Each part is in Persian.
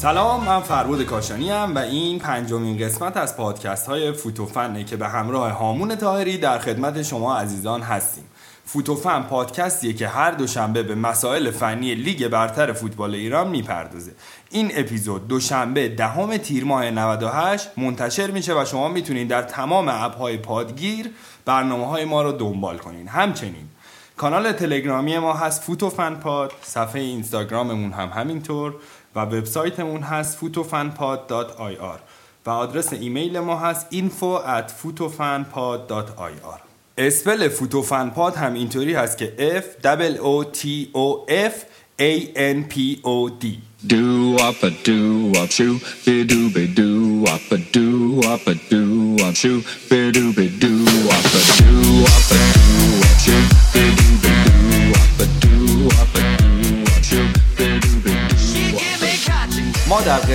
سلام من فرود کاشانی ام و این پنجمین قسمت از پادکست های فوتوفنه که به همراه هامون تاهری در خدمت شما عزیزان هستیم. فوتوفن پادکستیه که هر دوشنبه به مسائل فنی لیگ برتر فوتبال ایران می‌پردازه. این اپیزود دوشنبه دهم تیر ماه 98 منتشر میشه و شما می‌تونید در تمام اپهای پادگیر برنامه های ما رو دنبال کنین. همچنین کانال تلگرامی ما هست فوتوفن پاد. صفحه اینستاگراممون هم همینطور. و وبسایتمون هست fotofanpod.ir و آدرس ایمیل ما هست info at fotofanpod.ir اسپل فوتوفن هم اینطوری هست که F O T O F A N P O D Do up a do up shoo be do be do up a do up a do up shoo be do be do up a do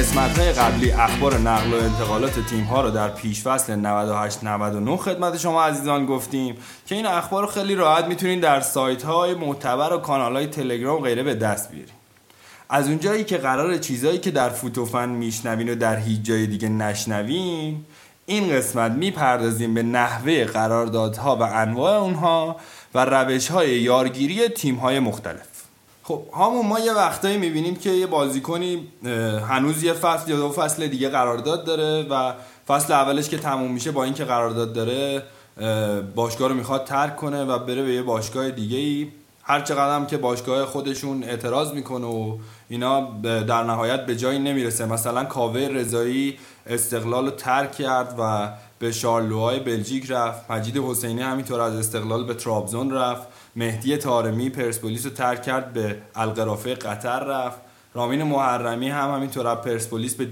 قسمت های قبلی اخبار نقل و انتقالات تیم ها رو در پیش فصل 98 99 خدمت شما عزیزان گفتیم که این اخبار رو خیلی راحت می‌تونین در سایت های معتبر و کانال های تلگرام غیره به دست بیارین. از اونجایی که قرار چیزایی که در فوتوفن میشنوین و در هیچ جای دیگه نشنوین این قسمت می‌پردازیم به نحوه قراردادها و انواع اونها و روش های یارگیری تیم های مختلف. خب همون ما یه وقتایی می‌بینیم که یه بازیکنی هنوز یه فصل یا دو فصل دیگه قرارداد داره و فصل اولش که تموم میشه با اینکه قرارداد داره باشگاه رو می‌خواد ترک کنه و بره به یه باشگاه دیگه ای هر چقدر هم که باشگاه خودشون اعتراض می‌کنه و اینا در نهایت به جایی نمی‌رسه. مثلا کاوه رضایی استقلال رو ترک کرد و به شارلوهای بلژیک رفت مجید حسینی همینطور از استقلال به ترابزون رفت مهدی تارمی پرسپولیس رو ترک کرد به القرافه قطر رفت رامین محرمی هم همینطور از پرسپولیس به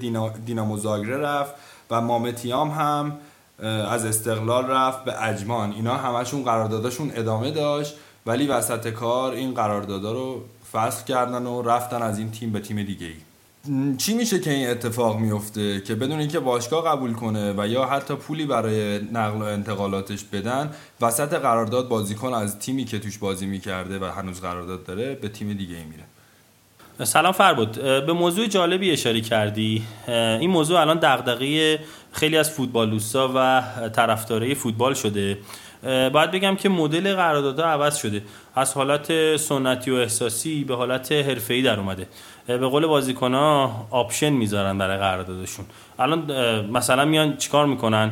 دینامو زاگره رفت و مامتیام هم از استقلال رفت به اجمان. اینا همشون قرارداداشون ادامه داشت ولی وسط کار این قراردادا رو فصل کردن و رفتن از این تیم به تیم دیگه ای چی میشه که این اتفاق میفته که بدون اینکه باشگاه قبول کنه و یا حتی پولی برای نقل و انتقالاتش بدن وسط قرارداد بازیکن از تیمی که توش بازی می‌کرده و هنوز قرارداد داره به تیم دیگه میره. سلام فربود. به موضوع جالبی اشاره کردی. این موضوع الان دغدغه خیلی از فوتبالوستا و طرفدارای فوتبال شده. باید بگم که مدل قراردادها عوض شده. از حالت سنتی و احساسی به حالت حرفه‌ای در اومده. به قول بازیکن ها آپشن می‌ذارن برای قراردادشون. الان مثلا میان چیکار می‌کنن؟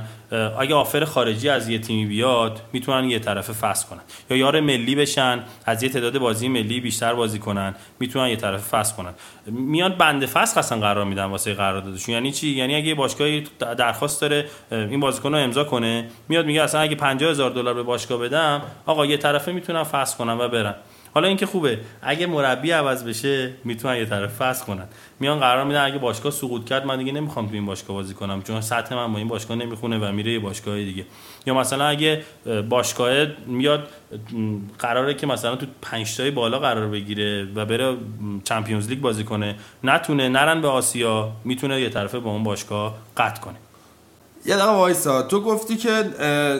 اگه آفر خارجی از یه تیمی بیاد می‌تونن یه طرفه فصل کنن. یا یار ملی بشن از یه تعداد بازی ملی بیشتر بازی کنن می‌تونن یه طرفه فصل کنن. میان بنده فصل اصلا قرار میدن واسه قراردادشون. یعنی چی؟ یعنی اگه باشگاهی درخواست داره این بازیکن رو امضا کنه میاد میگه اصلا اگه 50 هزار دلار به باشگاه بدم آقا یه طرفه می‌تونن فصل کنن و برن. حالا اینکه خوبه اگه مربی عوض بشه می‌تونن یه طرف فصل کنن. میان قرار میدن اگه باشگاه سقوط کرد من دیگه نمی‌خوام تو این باشگاه بازی کنم چون سطح من با این باشگاه نمی‌خونه و میره یه باشگاه دیگه. یا مثلا اگه باشگاه میاد قراره که مثلا تو 5 تای بالا قرار بگیره و بره چمپیونز لیگ بازی کنه. نتونه نرن به آسیا می‌تونه یه طرفه با اون باشگاه قطع کنه. یه دقیقه وایسا. تو گفتی که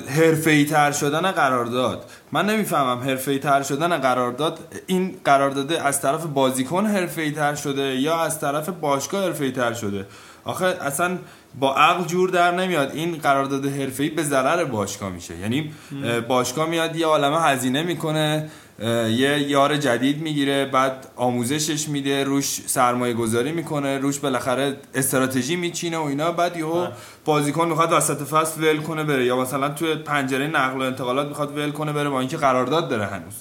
حرفه‌ای تر شدن قرارداد من نمی‌فهمم حرفه‌ای تر شدن قرارداد این قرارداد از طرف بازیکن حرفه‌ای تر شده یا از طرف باشگاه حرفه‌ای تر شده؟ آخه اصلا با عقل جور در نمیاد. این قرارداد حرفه‌ای به ضرر باشگاه میشه. یعنی باشگاه میاد یه عالمه هزینه می‌کنه. یه یار جدید می‌گیره بعد آموزشش میده روش سرمایه گذاری می‌کنه روش بالاخره استراتژی میچینه و اینا. بعد یهو بازیکن می‌خواد وسط فصل ول کنه بره. یا مثلا توی پنجره نقل و انتقالات می‌خواد ول کنه بره با اینکه قرارداد داره هنوز.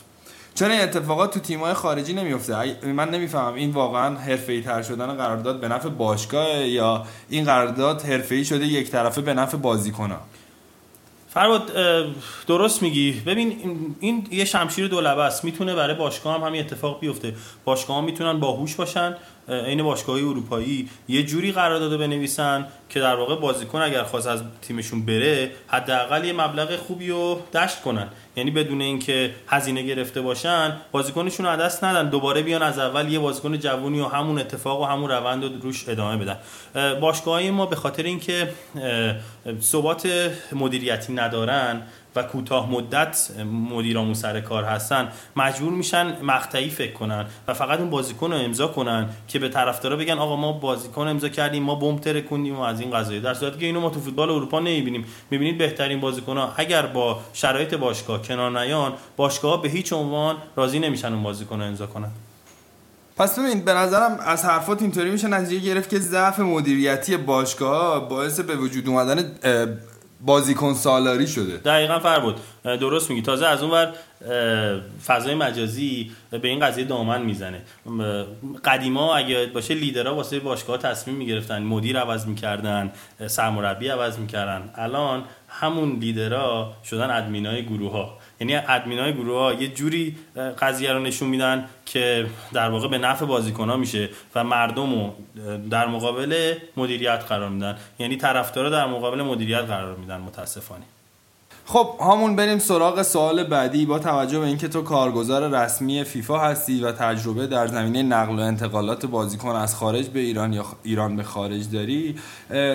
چرا این اتفاقات تو تیم‌های خارجی نمیفته من نمی‌فهمم این واقعا حرفه‌ای تر شدن قرارداد به نفع باشگاه یا این قرارداد حرفه‌ای شده یک طرفه به نفع بازیکن‌ها. فرود درست میگی. ببین این یه شمشیر دولبه است. می‌تونه برای باشگاه هم همین اتفاق بیفته. باشگاه هم می‌تونن باهوش باشن. عین باشگاهی اروپایی یه جوری قرارداد بنویسن که در واقع بازیکن اگر خواست از تیمشون بره حداقل یه مبلغ خوبی رو دشت کنن. یعنی بدون اینکه هزینه گرفته باشن بازیکنشون رو دست ندن. دوباره بیان از اول یه بازیکن جوونی و همون اتفاق و همون روند رو روش ادامه بدن. باشگاهی ما به خاطر اینکه ثبات مدیریتی ندارن و کوتاه مدت مدیرامون سر کار هستن مجبور میشن مقطعی فکر کنن و فقط اون بازیکن رو امضا کنن که به طرفدارا بگن آقا ما بازیکن امضا کردیم ما بمب ترکوندیم و از این قضایی در صورتی که اینو ما تو فوتبال اروپا نمی‌بینیم. می‌بینید بهترین بازیکن‌ها اگر با شرایط باشگاه کنار نیان باشگاه به هیچ عنوان راضی نمیشن اون بازیکن رو امضا کنن. پس ببین به نظرم از حرفات اینطوری میشه نتیجه گرفت که ضعف مدیریتی باشگاه باعث به وجود اومدن بازیکن سالاری شده. دقیقا فر بود. درست میگی. تازه از اون ور فضای مجازی به این قضیه دامن می‌زنه. قدیما اگه یاد باشه لیدرها واسه باشگاه تصمیم می‌گرفتن. مدیر عوض می‌کردن سرمربی عوض می‌کردن. الان همون لیدرها شدن ادمینای گروه ها یعنی ادمینای گروه ها یه جوری قضیه رو نشون میدن که در واقع به نفع بازیکن ها میشه و مردم رو در مقابل مدیریت قرار میدن. یعنی طرفدارا در مقابل مدیریت قرار میدن متاسفانه. خب همون بریم سراغ سوال بعدی. با توجه به اینکه تو کارگزار رسمی فیفا هستی و تجربه در زمینه نقل و انتقالات بازیکن از خارج به ایران یا ایران به خارج داری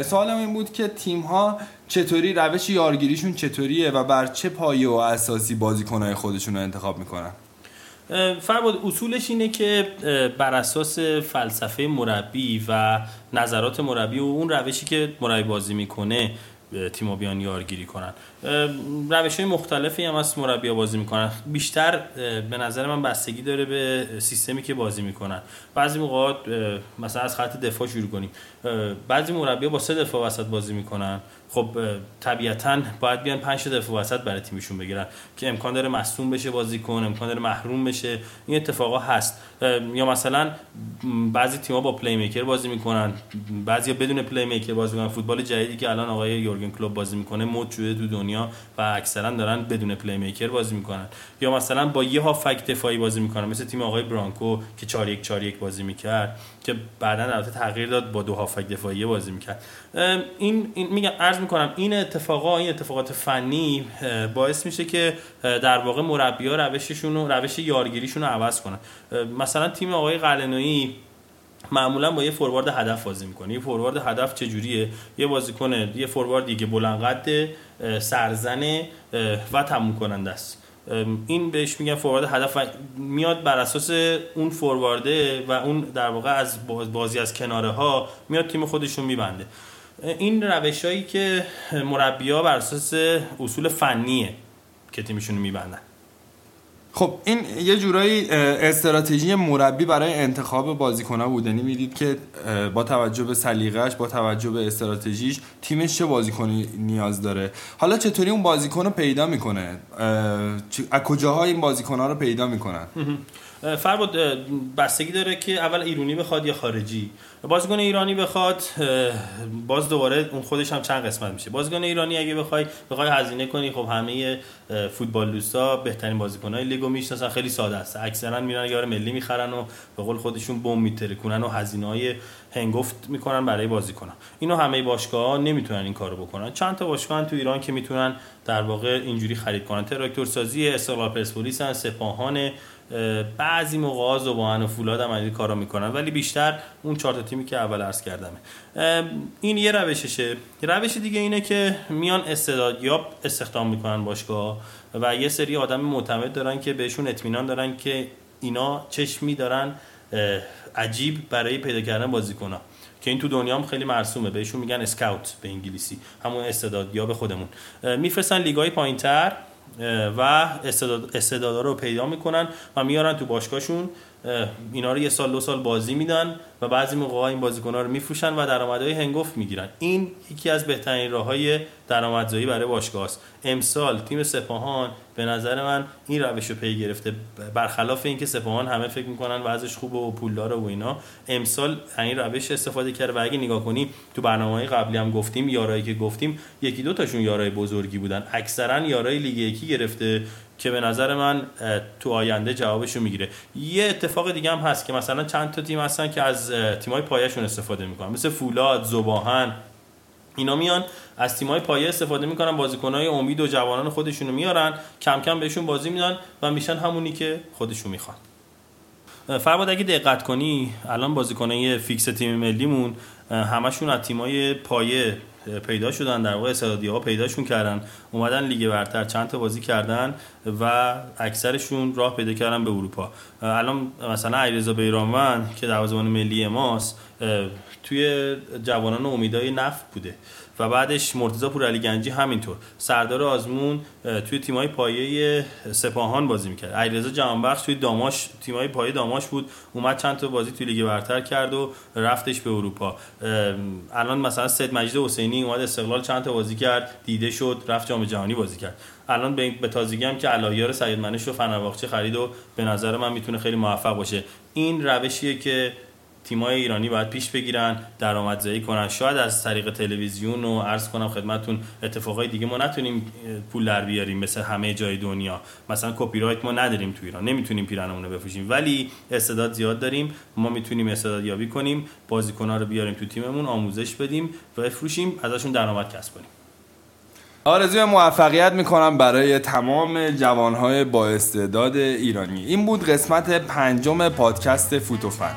سوالم این بود که تیم ها چطوری روش یارگیریشون چطوریه و بر چه پایه و اساسی بازیکنهای خودشون رو انتخاب می‌کنن؟ فرباد اصولش اینه که بر اساس فلسفه مربی و نظرات مربی و اون روشی که مربی بازی می‌کنه تیما بیان یارگیری کنن. روش های مختلفی هم از مربی بازی می‌کنن. بیشتر به نظر من بستگی داره به سیستمی که بازی می‌کنن. بعضی موقعات مثلا از خط دفاع شروع کنیم. بعضی مربی با سه دفاع وسط بازی می‌کنن. خب طبیعتا باید بیان پنج دفاع وسط برای تیمشون بگیرن که امکان داره مصدوم بشه بازیکن امکان داره محروم بشه. این اتفاقا هست. یا مثلا بعضی تیم‌ها با playmaker بازی می‌کنن. بعضی بدون playmaker بازی می‌کنن. فوتبال جدیدی که الان آقای یورگن کلوپ بازی می‌کنه مد شده تو دنیا. و اکثرا دارن بدون playmaker بازی می‌کنن. یا مثلا با یه هافک دفاعی بازی می‌کنن. مثل تیم آقای برانکو که 4 1 4 1 بازی می‌کرد که بعدا البته تغییر داد با دو هافک دفاعی بازی می‌کرد. این, این میگم عرض می‌کنم این اتفاقا این اتفاقات فنی باعث میشه که در واقع مربی‌ها روششون و روش یارگیریشون رو عوض کنن. مثلا تیم آقای قلنویی معمولا با یه فوروارد هدف بازی می‌کنه یه فوروارد هدف چجوریه یه بازیکن یه فورواردی که بلند قد سرزنه و تموم کننده است. این بهش میگن فوروارد هدف میاد بر اساس اون فوروارده و اون در واقع از بازی از کناره ها میاد تیم خودشون میبنده. این روش هایی که مربی ها بر اساس اصول فنیه که تیمشون میبندن. خب این یه جورایی استراتژی مربی برای انتخاب بازیکن‌ها بود. یعنی می‌دید که با توجه به سلیقه‌اش با توجه به استراتژیش تیمش چه بازیکنی نیاز داره؟ حالا چطوری اون بازیکن رو پیدا می‌کنه؟ از کجاها این بازیکن‌ها رو پیدا می‌کنن؟ فرباد بستگی داره که اول ایرانی بخواد یا خارجی. بازیکن ایرانی بخواد باز دوباره اون خودش هم چند قسمت میشه. بازیکن ایرانی اگه بخوای بخوای هزینه کنی خب همه فوتبال دوستا بهترین بازیکن‌های لیگو می‌شناسن خیلی ساده است. اکثرا میرن یار ملی می‌خرن و به قول خودشون بم میترکونن و هزینه‌های هنگفت می‌کنن برای بازیکنان اینو همه باشگاه نمی‌تونن این کارو بکنن. چند تا باشگاه تو ایران که می‌تونن در واقع اینجوری خرید کنن. تراکتور سازی استقلال پرسپولیس سپاهان بعضی موقع زبان و فولاد هم این کارا می‌کنن. ولی بیشتر اون چهار تیمی که اول عرض کردمه. این یه روششه. روش دیگه اینه که میان استعدادیاب استخدام می‌کنن باشگاه و یه سری آدم معتمد دارن که بهشون اطمینان دارن که اینا چشمی دارن عجیب برای پیدا کردن بازیکن‌ها. که این تو دنیا هم خیلی مرسومه. بهشون میگن اسکاوت به انگلیسی. همون استعدادیاب خودمون. میفرستن لیگای پایینتر و استعداد استعدادا رو پیدا می‌کنن و میارن تو باشگاهشون. اینا رو یه سال دو سال بازی میدن و بعضی موقع این بازیکن‌ها رو میفروشن و درآمدهای هنگفت می‌گیرن. این یکی از بهترین راههای درآمدزایی برای باشگاه است. امسال تیم سپاهان به نظر من این روش رو پی گرفته. برخلاف اینکه سپاهان همه فکر می‌کنن وضعش خوبه و پولدار و اینا امسال این روش استفاده کرده و اگه نگاه کنی تو برنامه قبلی هم گفتیم یارایی که گفتیم یکی دو تاشون یارای بزرگی بودن. اکثرا یارای لیگ یکی گرفته که به نظر من تو آینده جوابشو می‌گیره. یه اتفاق دیگه هم هست که مثلا چند تا تیم هستن که از تیمای پایهشون استفاده می‌کنن. مثل فولاد زباهن اینا میان از تیمای پایه استفاده می‌کنن بازیکنهای امید و جوانان خودشونو میارن کم کم بهشون بازی میدن و میشن همونی که خودشون می‌خوان. فرماد اگه دقت کنی الان بازیکنای فیکس تیم ملیمون همشون از تیمای پایه پیدا شدن در واقع استعدادی ها پیداشون کردن اومدن لیگ برتر چند تا بازی کردن و اکثرشون راه پیدا کردن به اروپا. الان مثلا علیرضا بیرانوند که دروازه‌بان ملی ماست توی جوانان امیدای نفت بوده. و بعدش مرتضی پورعلی گنجی همینطور. سردار آزمون توی تیمای پایه سپاهان بازی می‌کرد. علیرضا جهانبخش توی داماش تیمای پایه داماش بود. اومد چند تا بازی توی لیگ برتر کرد و رفتش به اروپا. الان مثلا سید مجید حسینی اومد استقلال چند تا بازی کرد دیده شد رفت جام جهانی بازی کرد. الان به تازگی هم که علایار سید منش رو فنرباغچه خرید و به نظر من می‌تونه خیلی موفق باشه. این روشیه که تیمای ایرانی باید پیش بگیرن درآمدزایی کنن. شاید از طریق تلویزیون و عرض کنم خدمتتون اتفاقای دیگه ما نتونیم پول در بیاریم مثل همه جای دنیا. مثلا کپی رایت ما نداریم تو ایران. نمی‌تونیم پیرنمون رو بفروشیم. ولی استعداد زیاد داریم. ما می‌تونیم استعداد یابی کنیم. بازیکن‌ها رو بیاریم تو تیممون آموزش بدیم و بفروشیم ازشون درآمد کسب کنیم. آرزوی موفقیت می‌کنم برای تمام جوانهای با استعداد ایرانی. این بود قسمت پنجم پادکست فوتوفن.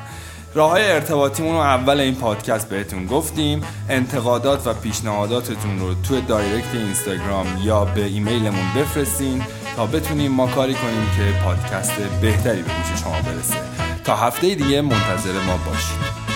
راه های ارتباطیمون رو اول این پادکست بهتون گفتیم. انتقادات و پیشنهاداتتون رو توی دایرکت اینستاگرام یا به ایمیلمون بفرستین تا بتونیم ما کاری کنیم که پادکست بهتری به گوش شما برسه. تا هفته دیگه منتظر ما باشید.